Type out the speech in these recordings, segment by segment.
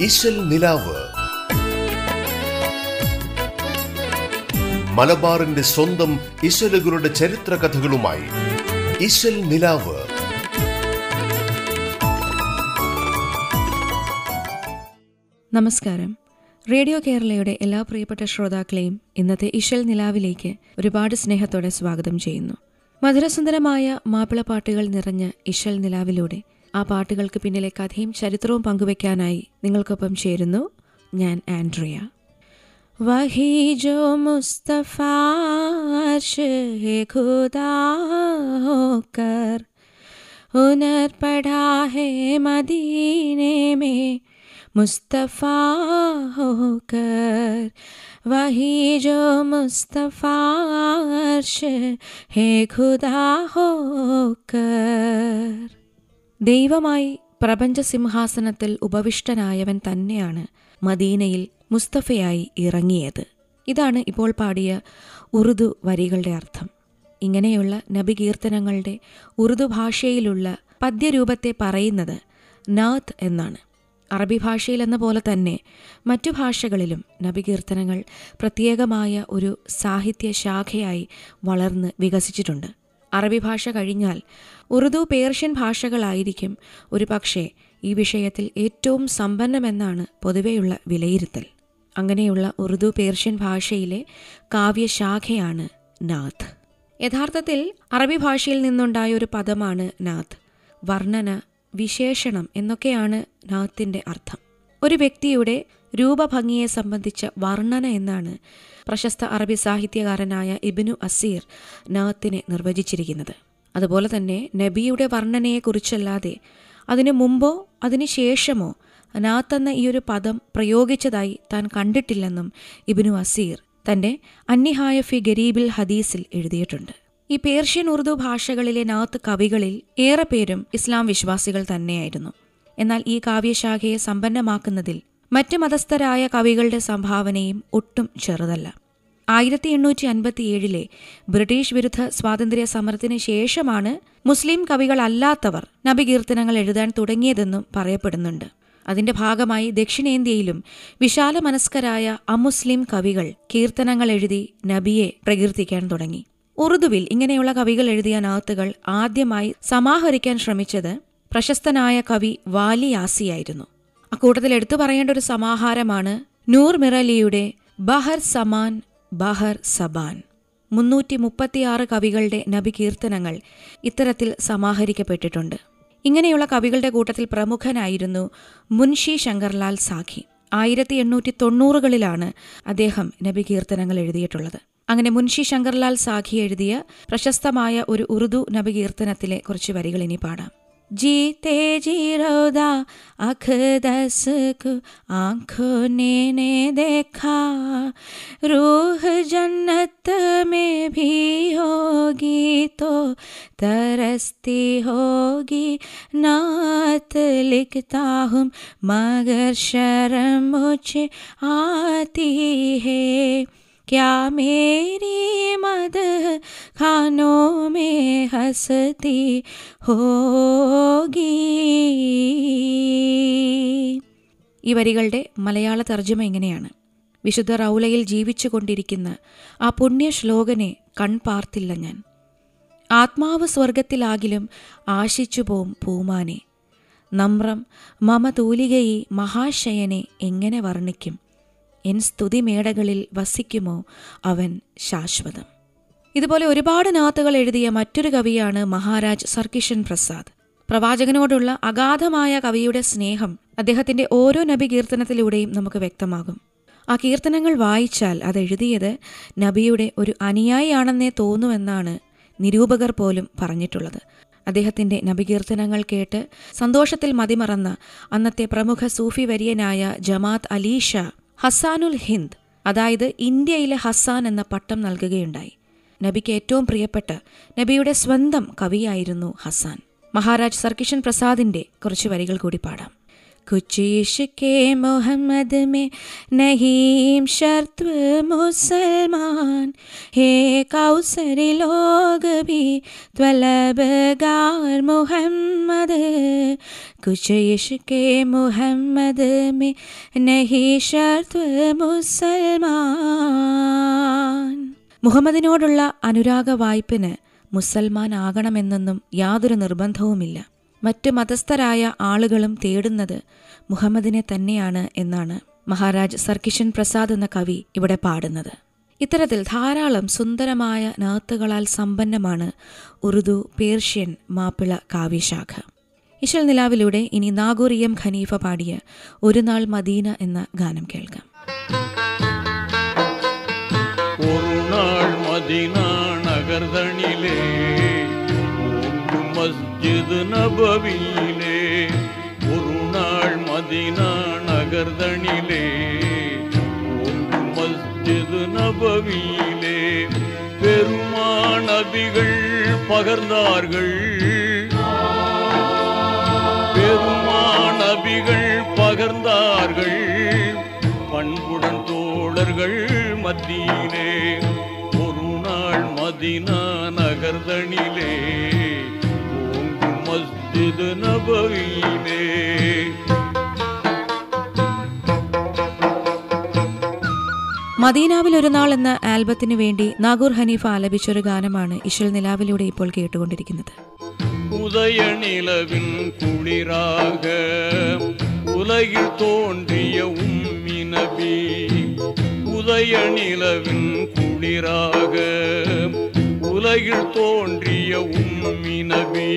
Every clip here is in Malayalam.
ഇശൽ നിലാവ്. മലബാറിന്റെ സ്വന്തം ഇശലുകളുടെ ചരിത്ര കഥകളുമായി ഇശൽ നിലാവ്. നമസ്കാരം. റേഡിയോ കേരളയുടെ എല്ലാ പ്രിയപ്പെട്ട ശ്രോതാക്കളെയും ഇന്നത്തെ ഇശൽ നിലാവിലേക്ക് ഒരുപാട് സ്നേഹത്തോടെ സ്വാഗതം ചെയ്യുന്നു. മധുരസുന്ദരമായ മാപ്പിളപ്പാട്ടുകൾ നിറഞ്ഞ ഇശൽ നിലാവിലൂടെ ആ പാട്ടുകൾക്ക് പിന്നിലെ കഥയും ചരിത്രവും പങ്കുവെക്കാനായി നിങ്ങൾക്കൊപ്പം ചേരുന്നു ഞാൻ ആൻഡ്രിയ വഹി ജോ മുസ്തഫ അർശ് ഹെ ഖുദാ होकर हुनर पढ़ा है मदीने में मुस्तफ़ा होकर वही जो मुस्तफ़ा अर्श है खुदा होकर ദൈവമായി പ്രപഞ്ച സിംഹാസനത്തിൽ ഉപവിഷ്ടനായവൻ തന്നെയാണ് മദീനയിൽ മുസ്തഫയായി ഇറങ്ങിയത്. ഇതാണ് ഇപ്പോൾ പാടിയ ഉറുദു വരികളുടെ അർത്ഥം. ഇങ്ങനെയുള്ള നബികീർത്തനങ്ങളുടെ ഉറുദു ഭാഷയിലുള്ള പദ്യരൂപത്തെ പറയുന്നത് നാത്ത് എന്നാണ്. അറബി ഭാഷയിൽ എന്ന പോലെ തന്നെ മറ്റു ഭാഷകളിലും നബികീർത്തനങ്ങൾ പ്രത്യേകമായ ഒരു സാഹിത്യ ശാഖയായി വളർന്ന് വികസിച്ചിട്ടുണ്ട്. അറബി ഭാഷ കഴിഞ്ഞാൽ ഉറുദു പേർഷ്യൻ ഭാഷകളായിരിക്കും. ഒരു പക്ഷേ ഈ വിഷയത്തിൽ ഏറ്റവും സമ്പന്നമെന്നാണ് പൊതുവെയുള്ള വിലയിരുത്തൽ. അങ്ങനെയുള്ള ഉറുദു പേർഷ്യൻ ഭാഷയിലെ കാവ്യശാഖയാണ് നാഥ്. യഥാർത്ഥത്തിൽ അറബി ഭാഷയിൽ നിന്നുണ്ടായ ഒരു പദമാണ് നാഥ്. വർണന വിശേഷണം എന്നൊക്കെയാണ് നാത്തിന്റെ അർത്ഥം. ഒരു വ്യക്തിയുടെ രൂപഭംഗിയെ സംബന്ധിച്ച വർണന എന്നാണ് പ്രശസ്ത അറബി സാഹിത്യകാരനായ ഇബിനു അസീർ നാത്തിനെ നിർവചിച്ചിരിക്കുന്നത്. അതുപോലെ തന്നെ നബിയുടെ വർണനയെക്കുറിച്ചല്ലാതെ അതിനു മുമ്പോ അതിനു ശേഷമോ നാത്ത് എന്ന ഈ ഒരു പദം പ്രയോഗിച്ചതായി താൻ കണ്ടിട്ടില്ലെന്നും ഇബിനു അസീർ തന്റെ അന്നിഹായ ഫി ഗരീബിൽ ഹദീസിൽ എഴുതിയിട്ടുണ്ട്. ഈ പേർഷ്യൻ ഉറുദു ഭാഷകളിലെ നാത്ത് കവികളിൽ ഏറെ പേരും ഇസ്ലാം വിശ്വാസികൾ തന്നെയായിരുന്നു. എന്നാൽ ഈ കാവ്യശാഖയെ സമ്പന്നമാക്കുന്നതിൽ മറ്റ് മതസ്ഥരായ കവികളുടെ സംഭാവനയും ഒട്ടും ചെറുതല്ല. ആയിരത്തി എണ്ണൂറ്റി അൻപത്തിയേഴിലെ ബ്രിട്ടീഷ് വിരുദ്ധ സ്വാതന്ത്ര്യ സമരത്തിന് ശേഷമാണ് മുസ്ലിം കവികളല്ലാത്തവർ നബികീർത്തനങ്ങൾ എഴുതാൻ തുടങ്ങിയതെന്നും പറയപ്പെടുന്നുണ്ട്. അതിന്റെ ഭാഗമായി ദക്ഷിണേന്ത്യയിലും വിശാല മനസ്കരായ അമുസ്ലിം കവികൾ കീർത്തനങ്ങൾ എഴുതി നബിയെ പ്രകീർത്തിക്കാൻ തുടങ്ങി. ഉറുദുവിൽ ഇങ്ങനെയുള്ള കവികൾ എഴുതിയ നാത്തുകൾ ആദ്യമായി സമാഹരിക്കാൻ ശ്രമിച്ചത് പ്രശസ്തനായ കവി വാലിയാസിയായിരുന്നു അക്കൂട്ടത്തിൽ എടുത്തു പറയേണ്ട ഒരു സമാഹാരമാണ് നൂർ മിറലിയുടെ ബഹർ സമാൻ ബഹർ സബാൻ. മുന്നൂറ്റി മുപ്പത്തിയാറ് കവികളുടെ നബി കീർത്തനങ്ങൾ ഇത്തരത്തിൽ സമാഹരിക്കപ്പെട്ടിട്ടുണ്ട്. ഇങ്ങനെയുള്ള കവികളുടെ കൂട്ടത്തിൽ പ്രമുഖനായിരുന്നു മുൻഷി ശങ്കർലാൽ സാഖി. ആയിരത്തി എണ്ണൂറ്റി തൊണ്ണൂറുകളിലാണ് അദ്ദേഹം നബി കീർത്തനങ്ങൾ എഴുതിയിട്ടുള്ളത്. അങ്ങനെ മുൻഷി ശങ്കർലാൽ സാഖി എഴുതിയ പ്രശസ്തമായ ഒരു ഉറുദു നബി കീർത്തനത്തിലെ കുറച്ച് വരികൾ ഇനി പാടാം. जीते जी रोदा अख दस को आँखों ने ने देखा। रूह जन्नत में भी होगी तो तरसती होगी। नात लिखता हूँ, मगर शर्म मुझे आती है। क्या मेरी मद खानों में हंसती होगी ഈ വരികളുടെ മലയാള തർജ്ജമ ഇങ്ങനെയാണ് വിശുദ്ധ റൗലയിൽ ജീവിച്ചു കൊണ്ടിരിക്കുന്ന ആ പുണ്യ ശ്ലോകനെ കൺപാർത്തില്ല ഞാൻ ആത്മാവ് സ്വർഗത്തിലാകിലും ആശിച്ചു പോം പൂമാനെ നമ്രം മമ തൂലികയി മഹാശയനെ എങ്ങനെ വർണ്ണിക്കും എൻ സ്തുതിമേടകളിൽ വസിക്കുമോ അവൻ ശാശ്വതം. ഇതുപോലെ ഒരുപാട് നാത്തുകൾ എഴുതിയ മറ്റൊരു കവിയാണ് മഹാരാജ് സർക്കിഷൻ പ്രസാദ്. പ്രവാചകനോടുള്ള അഗാധമായ കവിയുടെ സ്നേഹം അദ്ദേഹത്തിന്റെ ഓരോ നബി കീർത്തനത്തിലൂടെയും നമുക്ക് വ്യക്തമാകും. ആ കീർത്തനങ്ങൾ വായിച്ചാൽ അത് എഴുതിയത് നബിയുടെ ഒരു അനുയായിയാണെന്നേ തോന്നുമെന്നാണ് നിരൂപകർ പോലും പറഞ്ഞിട്ടുള്ളത്. അദ്ദേഹത്തിന്റെ നബികീർത്തനങ്ങൾ കേട്ട് സന്തോഷത്തിൽ മതിമറന്ന അന്നത്തെ പ്രമുഖ സൂഫി വര്യനായ ജമാത് അലീഷ ഹസാനുൽ ഹിന്ദ് അതായത് ഇന്ത്യയിലെ ഹസാൻ എന്ന പട്ടം നൽകുകയുണ്ടായി. നബിക്ക് ഏറ്റവും പ്രിയപ്പെട്ട നബിയുടെ സ്വന്തം കവിയായിരുന്നു ഹസാൻ. മഹാരാജ് സർക്കിഷൻ പ്രസാദിന്റെ കുറച്ച് വരികൾ കൂടി പാടാം. कुछ इश्क मोहम्मद में नहीं शर्त मुसलमान हे कौसरी लोग भी तलबगार मोहम्मद कुछ इश्क मोहम्मद में नहीं शर्त മുസൽമാൻ മുഹമ്മദിനോടുള്ള അനുരാഗ വായ്പിന് മുസൽമാൻ ആകണമെന്നൊന്നും യാതൊരു നിർബന്ധവുമില്ല മറ്റു മതസ്ഥരായ ആളുകളും തേടുന്നത് മുഹമ്മദിനെ തന്നെയാണ് എന്നാണ് മഹാരാജ് സർക്കിഷൻ പ്രസാദ് എന്ന കവി ഇവിടെ പാടുന്നത്. ഇത്തരത്തിൽ ധാരാളം സുന്ദരമായ നാത്തുകളാൽ സമ്പന്നമാണ് ഉറുദു പേർഷ്യൻ മാപ്പിള കാവ്യശാഖ. ഇശൽ നിലാവിലൂടെ ഇനി നാഗൂറിയം ഖനീഫ പാടിയ ഒരു നാൾ മദീന എന്ന ഗാനം കേൾക്കാം. அது நபவியிலே ஒரு நாள் மதினா நகர்தனிலே ஒன்று மஸ்ஜிது நபவியிலே பெருமானபிகள் பகர்ந்தார்கள். பெருமானபிகள் பகர்ந்தார்கள். பண்புடன் தோழர்கள் மத்தியிலே ஒரு நாள் மதினா நகர்தனிலே. മൗലിദ നബവിയിലേ മദീനാവിൽ ഒരു നാൾ എന്ന ആൽബത്തിന് വേണ്ടി നാഗൂർ ഹനീഫ ആലപിച്ചൊരു ഗാനമാണ് ഇഷൽ നിലാവിലൂടെ ഇപ്പോൾ കേട്ടുകൊണ്ടിരിക്കുന്നത്. ഉദയനിലവിൻ കുളിരാക ഉലകിൽ തോണ്ടിയ ഉമ്മിനബി. ഉദയനിലവിൻ കുളിരാക ഉലകിൽ തോണ്ടിയ ഉമ്മിനബി.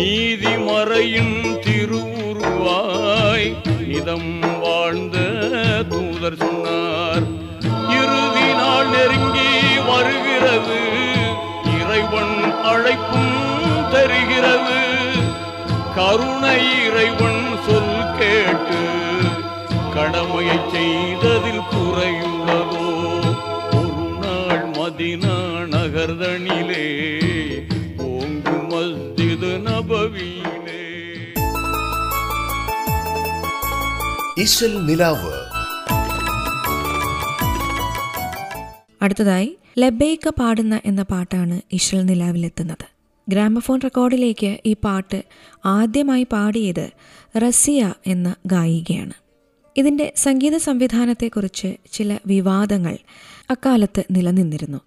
நீதி மறையும் திருவுருவாய். இதம் வாழ்ந்த தூதர் சொன்னார் இறுதி நாள் நெருங்கி வருகிறது. இறைவன் அழைப்பும் தருகிறது. கருணை இறைவன் சொல் கேட்டு கடமையை செய்ததில் നിലാവ്. അടുത്തതായി ലബേക്ക പാടുന്ന എന്ന പാട്ടാണ് ഇശൽ നിലാവിലെത്തുന്നത്. ഗ്രാമഫോൺ റെക്കോർഡിലേക്ക് ഈ പാട്ട് ആദ്യമായി പാടിയത് റസിയ എന്ന ഗായികയാണ്. ഇതിന്റെ സംഗീത സംവിധാനത്തെക്കുറിച്ച് ചില വിവാദങ്ങൾ അക്കാലത്ത് നിലനിന്നിരുന്നു.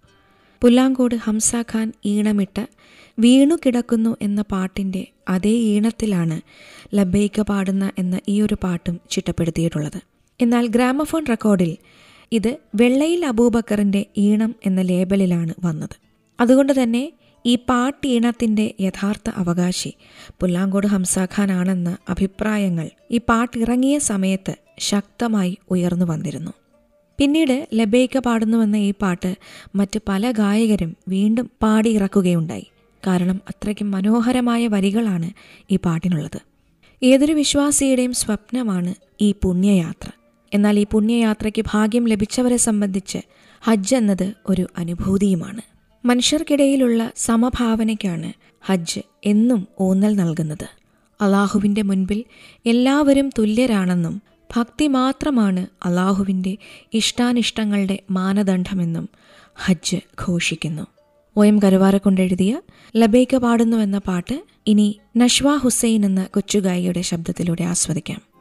പുല്ലാങ്കോട് ഹംസ ഖാൻ ഈണമിട്ട വീണു കിടക്കുന്നു എന്ന പാട്ടിന്റെ അതേ ഈണത്തിലാണ് ലബൈക്ക പാടുന്ന എന്ന ഈ ഒരു പാട്ടും ചിട്ടപ്പെടുത്തിയിട്ടുള്ളത്. എന്നാൽ ഗ്രാമഫോൺ റെക്കോർഡിൽ ഇത് വെള്ളയിൽ അബൂബക്കറിന്റെ ഈണം എന്ന ലേബലിലാണ് വന്നത്. അതുകൊണ്ട് തന്നെ ഈ പാട്ട് പാട്ടീണത്തിന്റെ യഥാർത്ഥ അവകാശി പുല്ലാങ്കോട് ഹംസാഖാൻ ആണെന്ന അഭിപ്രായങ്ങൾ ഈ പാട്ടിറങ്ങിയ സമയത്ത് ശക്തമായി ഉയർന്നു വന്നിരുന്നു. പിന്നീട് ലബേക്ക പാടുന്നുവെന്ന ഈ പാട്ട് മറ്റ് പല ഗായകരും വീണ്ടും പാടിയിറക്കുകയുണ്ടായി കാരണം അത്രയ്ക്കും മനോഹരമായ വരികളാണ് ഈ പാട്ടിനുള്ളത്. ഏതൊരു വിശ്വാസിയുടെയും സ്വപ്നമാണ് ഈ പുണ്യയാത്ര. എന്നാൽ ഈ പുണ്യയാത്രയ്ക്ക് ഭാഗ്യം ലഭിച്ചവരെ സംബന്ധിച്ച് ഹജ്ജ് എന്നത് ഒരു അനുഭൂതിയുമാണ്. മനുഷ്യർക്കിടയിലുള്ള സമഭാവനയ്ക്കാണ് ഹജ്ജ് എന്നും ഊന്നൽ നൽകുന്നത്. അള്ളാഹുവിന്റെ മുൻപിൽ എല്ലാവരും തുല്യരാണെന്നും ഭക്തി മാത്രമാണ് അള്ളാഹുവിന്റെ ഇഷ്ടാനിഷ്ടങ്ങളുടെ മാനദണ്ഡമെന്നും ഹജ്ജ് ഘോഷിക്കുന്നു. ഒ എം കരുവാരക്കൊണ്ടെഴുതിയ ലബേക്ക പാടുന്നു എന്ന പാട്ട് ഇനി നഷ്വ ഹുസൈൻ എന്ന കൊച്ചുഗായിയുടെ ശബ്ദത്തിലൂടെ ആസ്വദിക്കാം.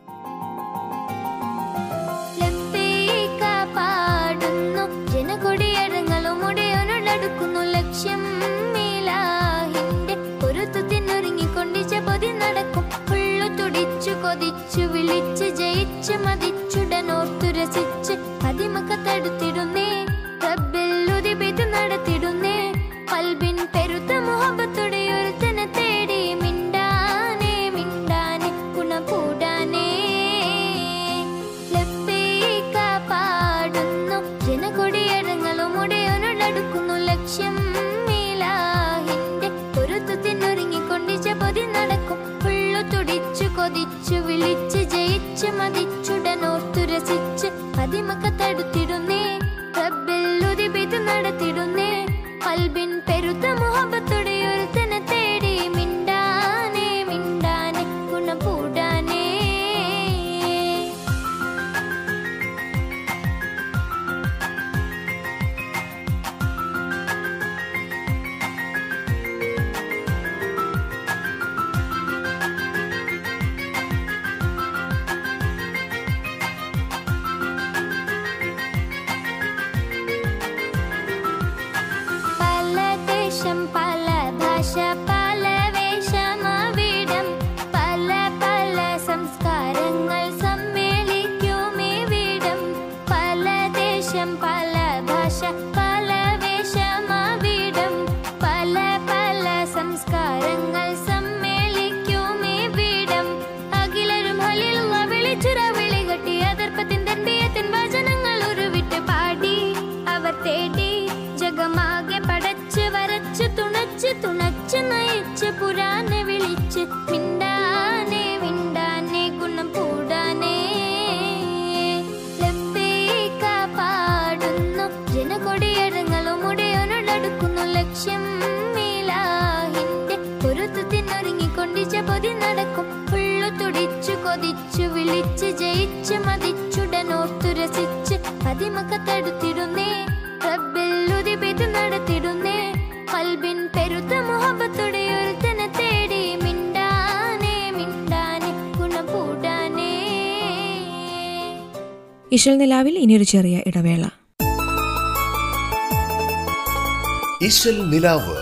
ജയിച്ച് മതിച്ചുടനോർത്തു രസിച്ച് കൊതിച്ചു വിളിച്ച് ജയിച്ച് മതിച്ചുടനോർത്തു രസിച്ച് പതിമുഖത്തടുത്തിടുന്നേ. റബ്ബിൽ നടത്തിടുന്നേ. കൽബിൻ പെരുത്ത മുഹബത്തുടെ തേടി മിണ്ടാനേ മിണ്ടാനെ ഗുണപൂടാനേ ഇഷൽ നിലാവിൽ ഇനിയൊരു ചെറിയ ഇടവേള. ഇശൽ നിലാവ്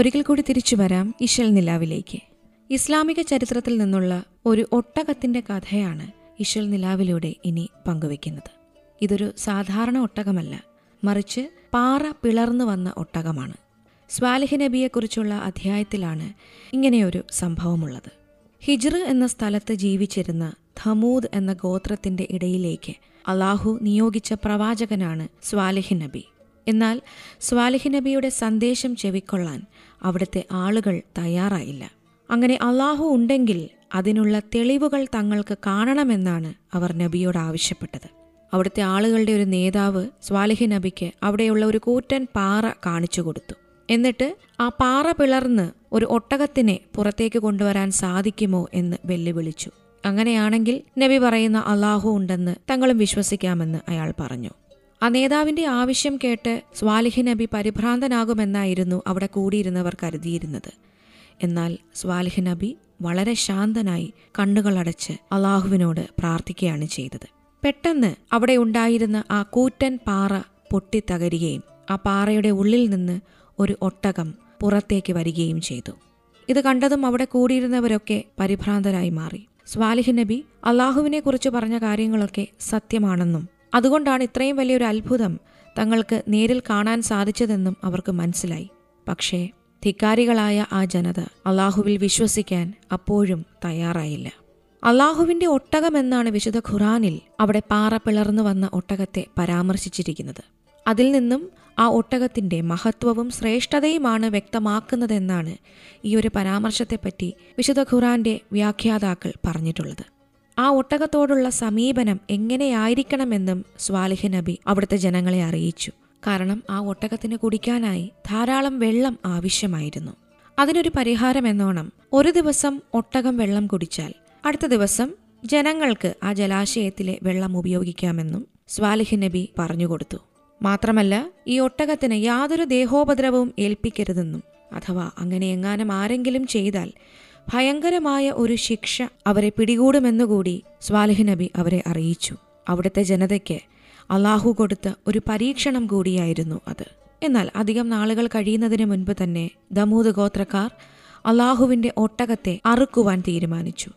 ഒരിക്കൽ കൂടി തിരിച്ചു വരാം ഇശൽ നിലാവിലേക്ക്. ഇസ്ലാമിക ചരിത്രത്തിൽ നിന്നുള്ള ഒരു ഒട്ടകത്തിന്റെ കഥയാണ് ഇശൽ നിലാവിലൂടെ ഇനി പങ്കുവെക്കുന്നത് ഇതൊരു സാധാരണ ഒട്ടകമല്ല മറിച്ച് പാറ പിളർന്നു വന്ന ഒട്ടകമാണ്. സ്വാലിഹ് നബിയെക്കുറിച്ചുള്ള അധ്യായത്തിലാണ് ഇങ്ങനെയൊരു സംഭവമുള്ളത്. ഹിജ്ർ എന്ന സ്ഥലത്ത് ജീവിച്ചിരുന്ന ധമൂദ് എന്ന ഗോത്രത്തിന്റെ ഇടയിലേക്ക് അള്ളാഹു നിയോഗിച്ച പ്രവാചകനാണ് സ്വാലിഹ് നബി. എന്നാൽ സ്വാലിഹ് നബിയുടെ സന്ദേശം ചെവിക്കൊള്ളാൻ അവിടുത്തെ ആളുകൾ തയ്യാറായില്ല. അങ്ങനെ അള്ളാഹു ഉണ്ടെങ്കിൽ അതിനുള്ള തെളിവുകൾ തങ്ങൾക്ക് കാണണമെന്നാണ് അവർ നബിയോട് ആവശ്യപ്പെട്ടത്. അവിടുത്തെ ആളുകളുടെ ഒരു നേതാവ് സ്വാലിഹി നബിക്ക് അവിടെയുള്ള ഒരു കൂറ്റൻ പാറ കാണിച്ചു കൊടുത്തു. എന്നിട്ട് ആ പാറ പിളർന്ന് ഒരു ഒട്ടകത്തിനെ പുറത്തേക്ക് കൊണ്ടുവരാൻ സാധിക്കുമോ എന്ന് വെല്ലുവിളിച്ചു. അങ്ങനെയാണെങ്കിൽ നബി പറയുന്ന അള്ളാഹു ഉണ്ടെന്ന് തങ്ങളും വിശ്വസിക്കാമെന്ന് അയാൾ പറഞ്ഞു. ആ നേതാവിന്റെ ആവശ്യം കേട്ട് സ്വാലിഹ് നബി പരിഭ്രാന്തനാകുമെന്നായിരുന്നു അവിടെ കൂടിയിരുന്നവർ കരുതിയിരുന്നത്. എന്നാൽ സ്വാലിഹ് നബി വളരെ ശാന്തനായി കണ്ണുകളടച്ച് അള്ളാഹുവിനോട് പ്രാർത്ഥിക്കുകയാണ് ചെയ്തത്. പെട്ടെന്ന് അവിടെ ഉണ്ടായിരുന്ന ആ കൂറ്റൻ പാറ പൊട്ടിത്തകരുകയും ആ പാറയുടെ ഉള്ളിൽ നിന്ന് ഒരു ഒട്ടകം പുറത്തേക്ക് വരികയും ചെയ്തു. ഇത് കണ്ടതും അവിടെ കൂടിയിരുന്നവരൊക്കെ പരിഭ്രാന്തരായി മാറി. സ്വാലിഹ് നബി അള്ളാഹുവിനെ കുറിച്ച് പറഞ്ഞ കാര്യങ്ങളൊക്കെ സത്യമാണെന്നും അതുകൊണ്ടാണ് ഇത്രയും വലിയൊരു അത്ഭുതം തങ്ങൾക്ക് നേരിൽ കാണാൻ സാധിച്ചതെന്നും അവർക്ക് മനസ്സിലായി. പക്ഷേ ധിക്കാരികളായ ആ ജനത അള്ളാഹുവിൽ വിശ്വസിക്കാൻ അപ്പോഴും തയ്യാറായില്ല. അള്ളാഹുവിന്റെ ഒട്ടകമെന്നാണ് വിശുദ്ധ ഖുറാനിൽ അവിടെ പാറ പിളർന്നു വന്ന ഒട്ടകത്തെ പരാമർശിച്ചിരിക്കുന്നത്. അതിൽ നിന്നും ആ ഒട്ടകത്തിന്റെ മഹത്വവും ശ്രേഷ്ഠതയുമാണ് വ്യക്തമാക്കുന്നതെന്നാണ് ഈ ഒരു പരാമർശത്തെപ്പറ്റി വിശുദ്ധ ഖുറാന്റെ വ്യാഖ്യാതാക്കൾ പറഞ്ഞിട്ടുള്ളത്. ആ ഒട്ടകത്തോടുള്ള സമീപനം എങ്ങനെയായിരിക്കണമെന്നും സ്വാലിഹ് നബി അവിടുത്തെ ജനങ്ങളെ അറിയിച്ചു. കാരണം ആ ഒട്ടകത്തിന് കുടിക്കാനായി ധാരാളം വെള്ളം ആവശ്യമായിരുന്നു. അതിനൊരു പരിഹാരം എന്നോണം. ഒരു ദിവസം ഒട്ടകം വെള്ളം കുടിച്ചാൽ അടുത്ത ദിവസം ജനങ്ങൾക്ക് ആ ജലാശയത്തിലെ വെള്ളം ഉപയോഗിക്കാമെന്നും സ്വാലിഹ് നബി പറഞ്ഞുകൊടുത്തു. മാത്രമല്ല ഈ ഒട്ടകത്തിന് യാതൊരു ദേഹോപദ്രവവും ഏൽപ്പിക്കരുതെന്നും. അഥവാ അങ്ങനെ എങ്ങാനും ആരെങ്കിലും ചെയ്താൽ ഭയങ്കരമായ ഒരു ശിക്ഷ അവരെ പിടികൂടുമെന്നുകൂടി സ്വാലിഹ് നബി അവരെ അറിയിച്ചു. അവിടുത്തെ ജനതയ്ക്ക് അള്ളാഹു കൊടുത്ത ഒരു പരീക്ഷണം കൂടിയായിരുന്നു അത്. എന്നാൽ അധികം നാളുകൾ കഴിയുന്നതിന് മുൻപ് തന്നെ ദമൂദ് ഗോത്രക്കാർ അള്ളാഹുവിന്റെ ഒട്ടകത്തെ അറുക്കുവാൻ തീരുമാനിച്ചു.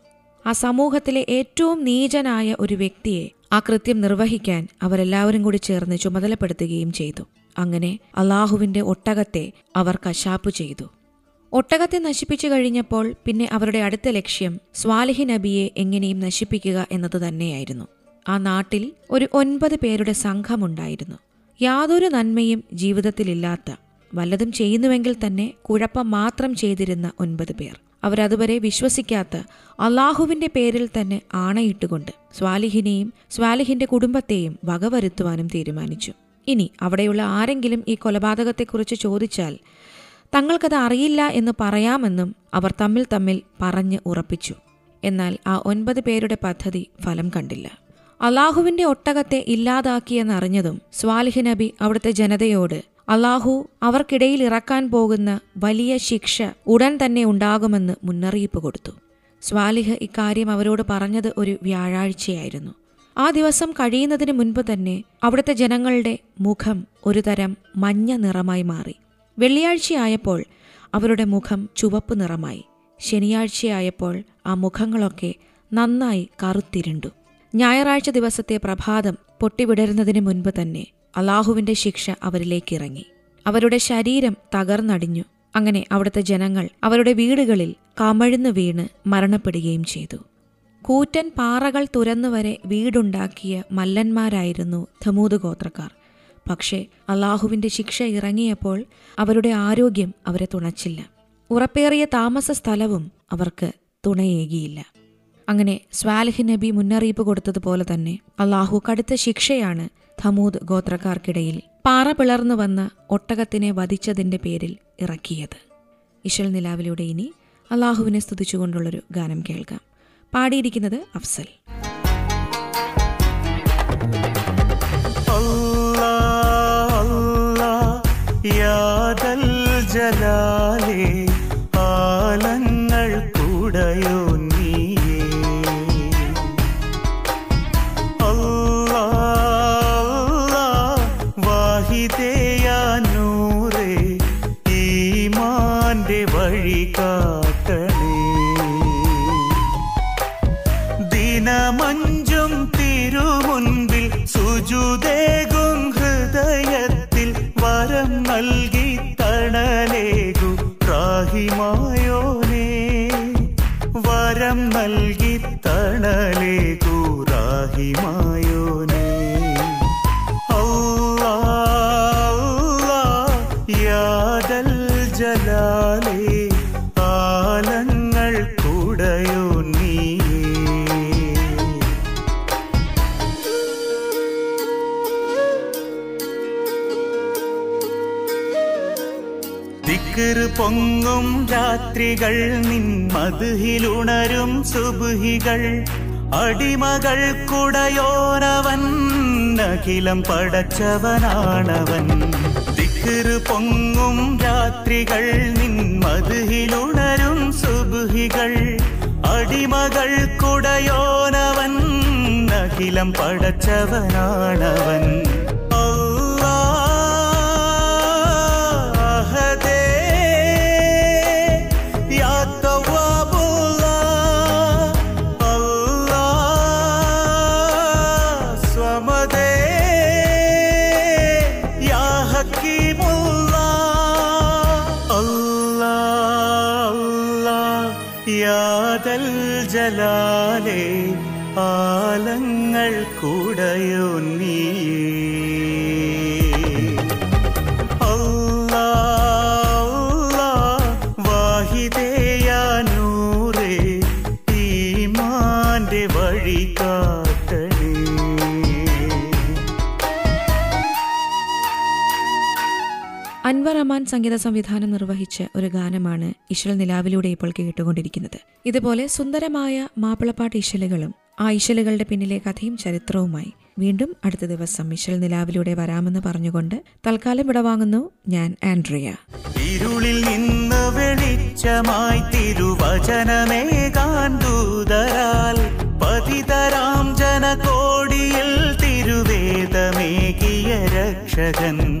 ആ സമൂഹത്തിലെ ഏറ്റവും നീചനായ ഒരു വ്യക്തിയെ ആ കൃത്യം നിർവഹിക്കാൻ അവരെല്ലാവരും കൂടി ചേർന്ന് ചുമതലപ്പെടുത്തുകയും ചെയ്തു. അങ്ങനെ അള്ളാഹുവിന്റെ ഒട്ടകത്തെ അവർ കശാപ്പ് ചെയ്തു. ഒട്ടകത്തെ നശിപ്പിച്ചു കഴിഞ്ഞപ്പോൾ പിന്നെ അവരുടെ അടുത്ത ലക്ഷ്യം സ്വാലിഹി നബിയെ എങ്ങനെയും നശിപ്പിക്കുക എന്നത് തന്നെയായിരുന്നു. ആ നാട്ടിൽ ഒരു ഒൻപത് പേരുടെ സംഘമുണ്ടായിരുന്നു. യാതൊരു നന്മയും ജീവിതത്തിലില്ലാത്ത വല്ലതും ചെയ്യുന്നുവെങ്കിൽ തന്നെ കുഴപ്പം മാത്രം ചെയ്തിരുന്ന ഒൻപത് പേർ. അവരതുവരെ വിശ്വസിക്കാത്ത അള്ളാഹുവിന്റെ പേരിൽ തന്നെ ആണയിട്ടുകൊണ്ട് സ്വാലിഹിനെയും സ്വാലിഹിന്റെ കുടുംബത്തെയും വകവരുത്തുവാനും തീരുമാനിച്ചു. ഇനി അവിടെയുള്ള ആരെങ്കിലും ഈ കൊലപാതകത്തെക്കുറിച്ച് ചോദിച്ചാൽ തങ്ങൾക്കത് അറിയില്ല എന്ന് പറയാമെന്നും അവർ തമ്മിൽ തമ്മിൽ പറഞ്ഞ് ഉറപ്പിച്ചു. എന്നാൽ ആ ഒൻപത് പേരുടെ പദ്ധതി ഫലം കണ്ടില്ല. അള്ളാഹുവിന്റെ ഒട്ടകത്തെ ഇല്ലാതാക്കിയെന്നറിഞ്ഞതും സ്വാലിഹ് നബി അവിടുത്തെ ജനതയോട് അള്ളാഹു അവർക്കിടയിൽ ഇറക്കാൻ പോകുന്ന വലിയ ശിക്ഷ ഉടൻ തന്നെ ഉണ്ടാകുമെന്ന് മുന്നറിയിപ്പ് കൊടുത്തു. സ്വാലിഹ് ഇക്കാര്യം അവരോട് പറഞ്ഞത് ഒരു വ്യാഴാഴ്ചയായിരുന്നു. ആ ദിവസം കഴിയുന്നതിന് മുൻപ് തന്നെ അവിടുത്തെ ജനങ്ങളുടെ മുഖം ഒരുതരം മഞ്ഞ നിറമായി മാറി. വെള്ളിയാഴ്ചയായപ്പോൾ അവരുടെ മുഖം ചുവപ്പ് നിറമായി. ശനിയാഴ്ചയായപ്പോൾ ആ മുഖങ്ങളൊക്കെ നന്നായി കറുത്തിരുണ്ടു. ഞായറാഴ്ച ദിവസത്തെ പ്രഭാതം പൊട്ടിവിടരുന്നതിന് മുൻപ് തന്നെ അള്ളാഹുവിന്റെ ശിക്ഷ അവരിലേക്കിറങ്ങി. അവരുടെ ശരീരം തകർന്നടിഞ്ഞു. അങ്ങനെ അവിടുത്തെ ജനങ്ങൾ അവരുടെ വീടുകളിൽ കമഴ്ന്നു വീണ് മരണപ്പെടുകയും ചെയ്തു. കൂറ്റൻ പാറകൾ തുരന്നുവരെ വീടുണ്ടാക്കിയ മല്ലന്മാരായിരുന്നു ധമൂത് ഗോത്രക്കാർ. പക്ഷേ അള്ളാഹുവിന്റെ ശിക്ഷ ഇറങ്ങിയപ്പോൾ അവരുടെ ആരോഗ്യം അവരെ തുണച്ചില്ല. ഉറപ്പേറിയ താമസ സ്ഥലവും അവർക്ക് തുണയേകിയില്ല. അങ്ങനെ സ്വാലിഹ് നബി മുന്നറിയിപ്പ് കൊടുത്തതുപോലെ തന്നെ അള്ളാഹു കടുത്ത ശിക്ഷയാണ് ധമൂദ് ഗോത്രക്കാർക്കിടയിൽ പാറ പിളർന്നു വന്ന ഒട്ടകത്തിനെ വധിച്ചതിന്റെ പേരിൽ ഇറക്കിയത്. ഇശൽ നിലാവിലൂടെ ഇനി അള്ളാഹുവിനെ സ്തുതിച്ചുകൊണ്ടുള്ളൊരു ഗാനം കേൾക്കാം. പാടിയിരിക്കുന്നത് അഫ്സൽ. യാദൽ ജലാലേ ആലങ്ങൾ കൂടയോ നീയേ പൊങ്ങും രാത്രികൾ നിൻ മധുഹിലുണരും സുബുഹികൾ. അടിമകൾ കുടയോരവൻ അഖിലം പടച്ചവനാണവൻ. ദിക്കറ് പൊങ്ങും രാത്രികൾ നിൻ മധുഹിലുണരും സുബുഹികൾ. അടിമകൾ കുടയോനവൻ അഖിലം പടച്ചവനാണവൻ. ജലാലേ അമാൻ സംഗീത സംവിധാനം നിർവഹിച്ച ഒരു ഗാനമാണ് ഇശൽ നിലാവിലൂടെ ഇപ്പോൾ കേട്ടുകൊണ്ടിരിക്കുന്നത്. ഇതുപോലെ സുന്ദരമായ മാപ്പിളപ്പാട്ട് ഇശലുകളും ആ ഇശലുകളുടെ പിന്നിലെ കഥയും ചരിത്രവുമായി വീണ്ടും അടുത്ത ദിവസം ഇശൽ നിലാവിലൂടെ വരാമെന്ന് പറഞ്ഞുകൊണ്ട് തൽക്കാലം വിടവാങ്ങുന്നു ഞാൻ ആൻഡ്രിയ. ഇരുളിൽ നിന്ന് വെളിച്ചമായി തിരുവചനമേ പതിതരാം ജനകോടിയിൽ തിരുവേദമേകിയ രക്ഷകൻ.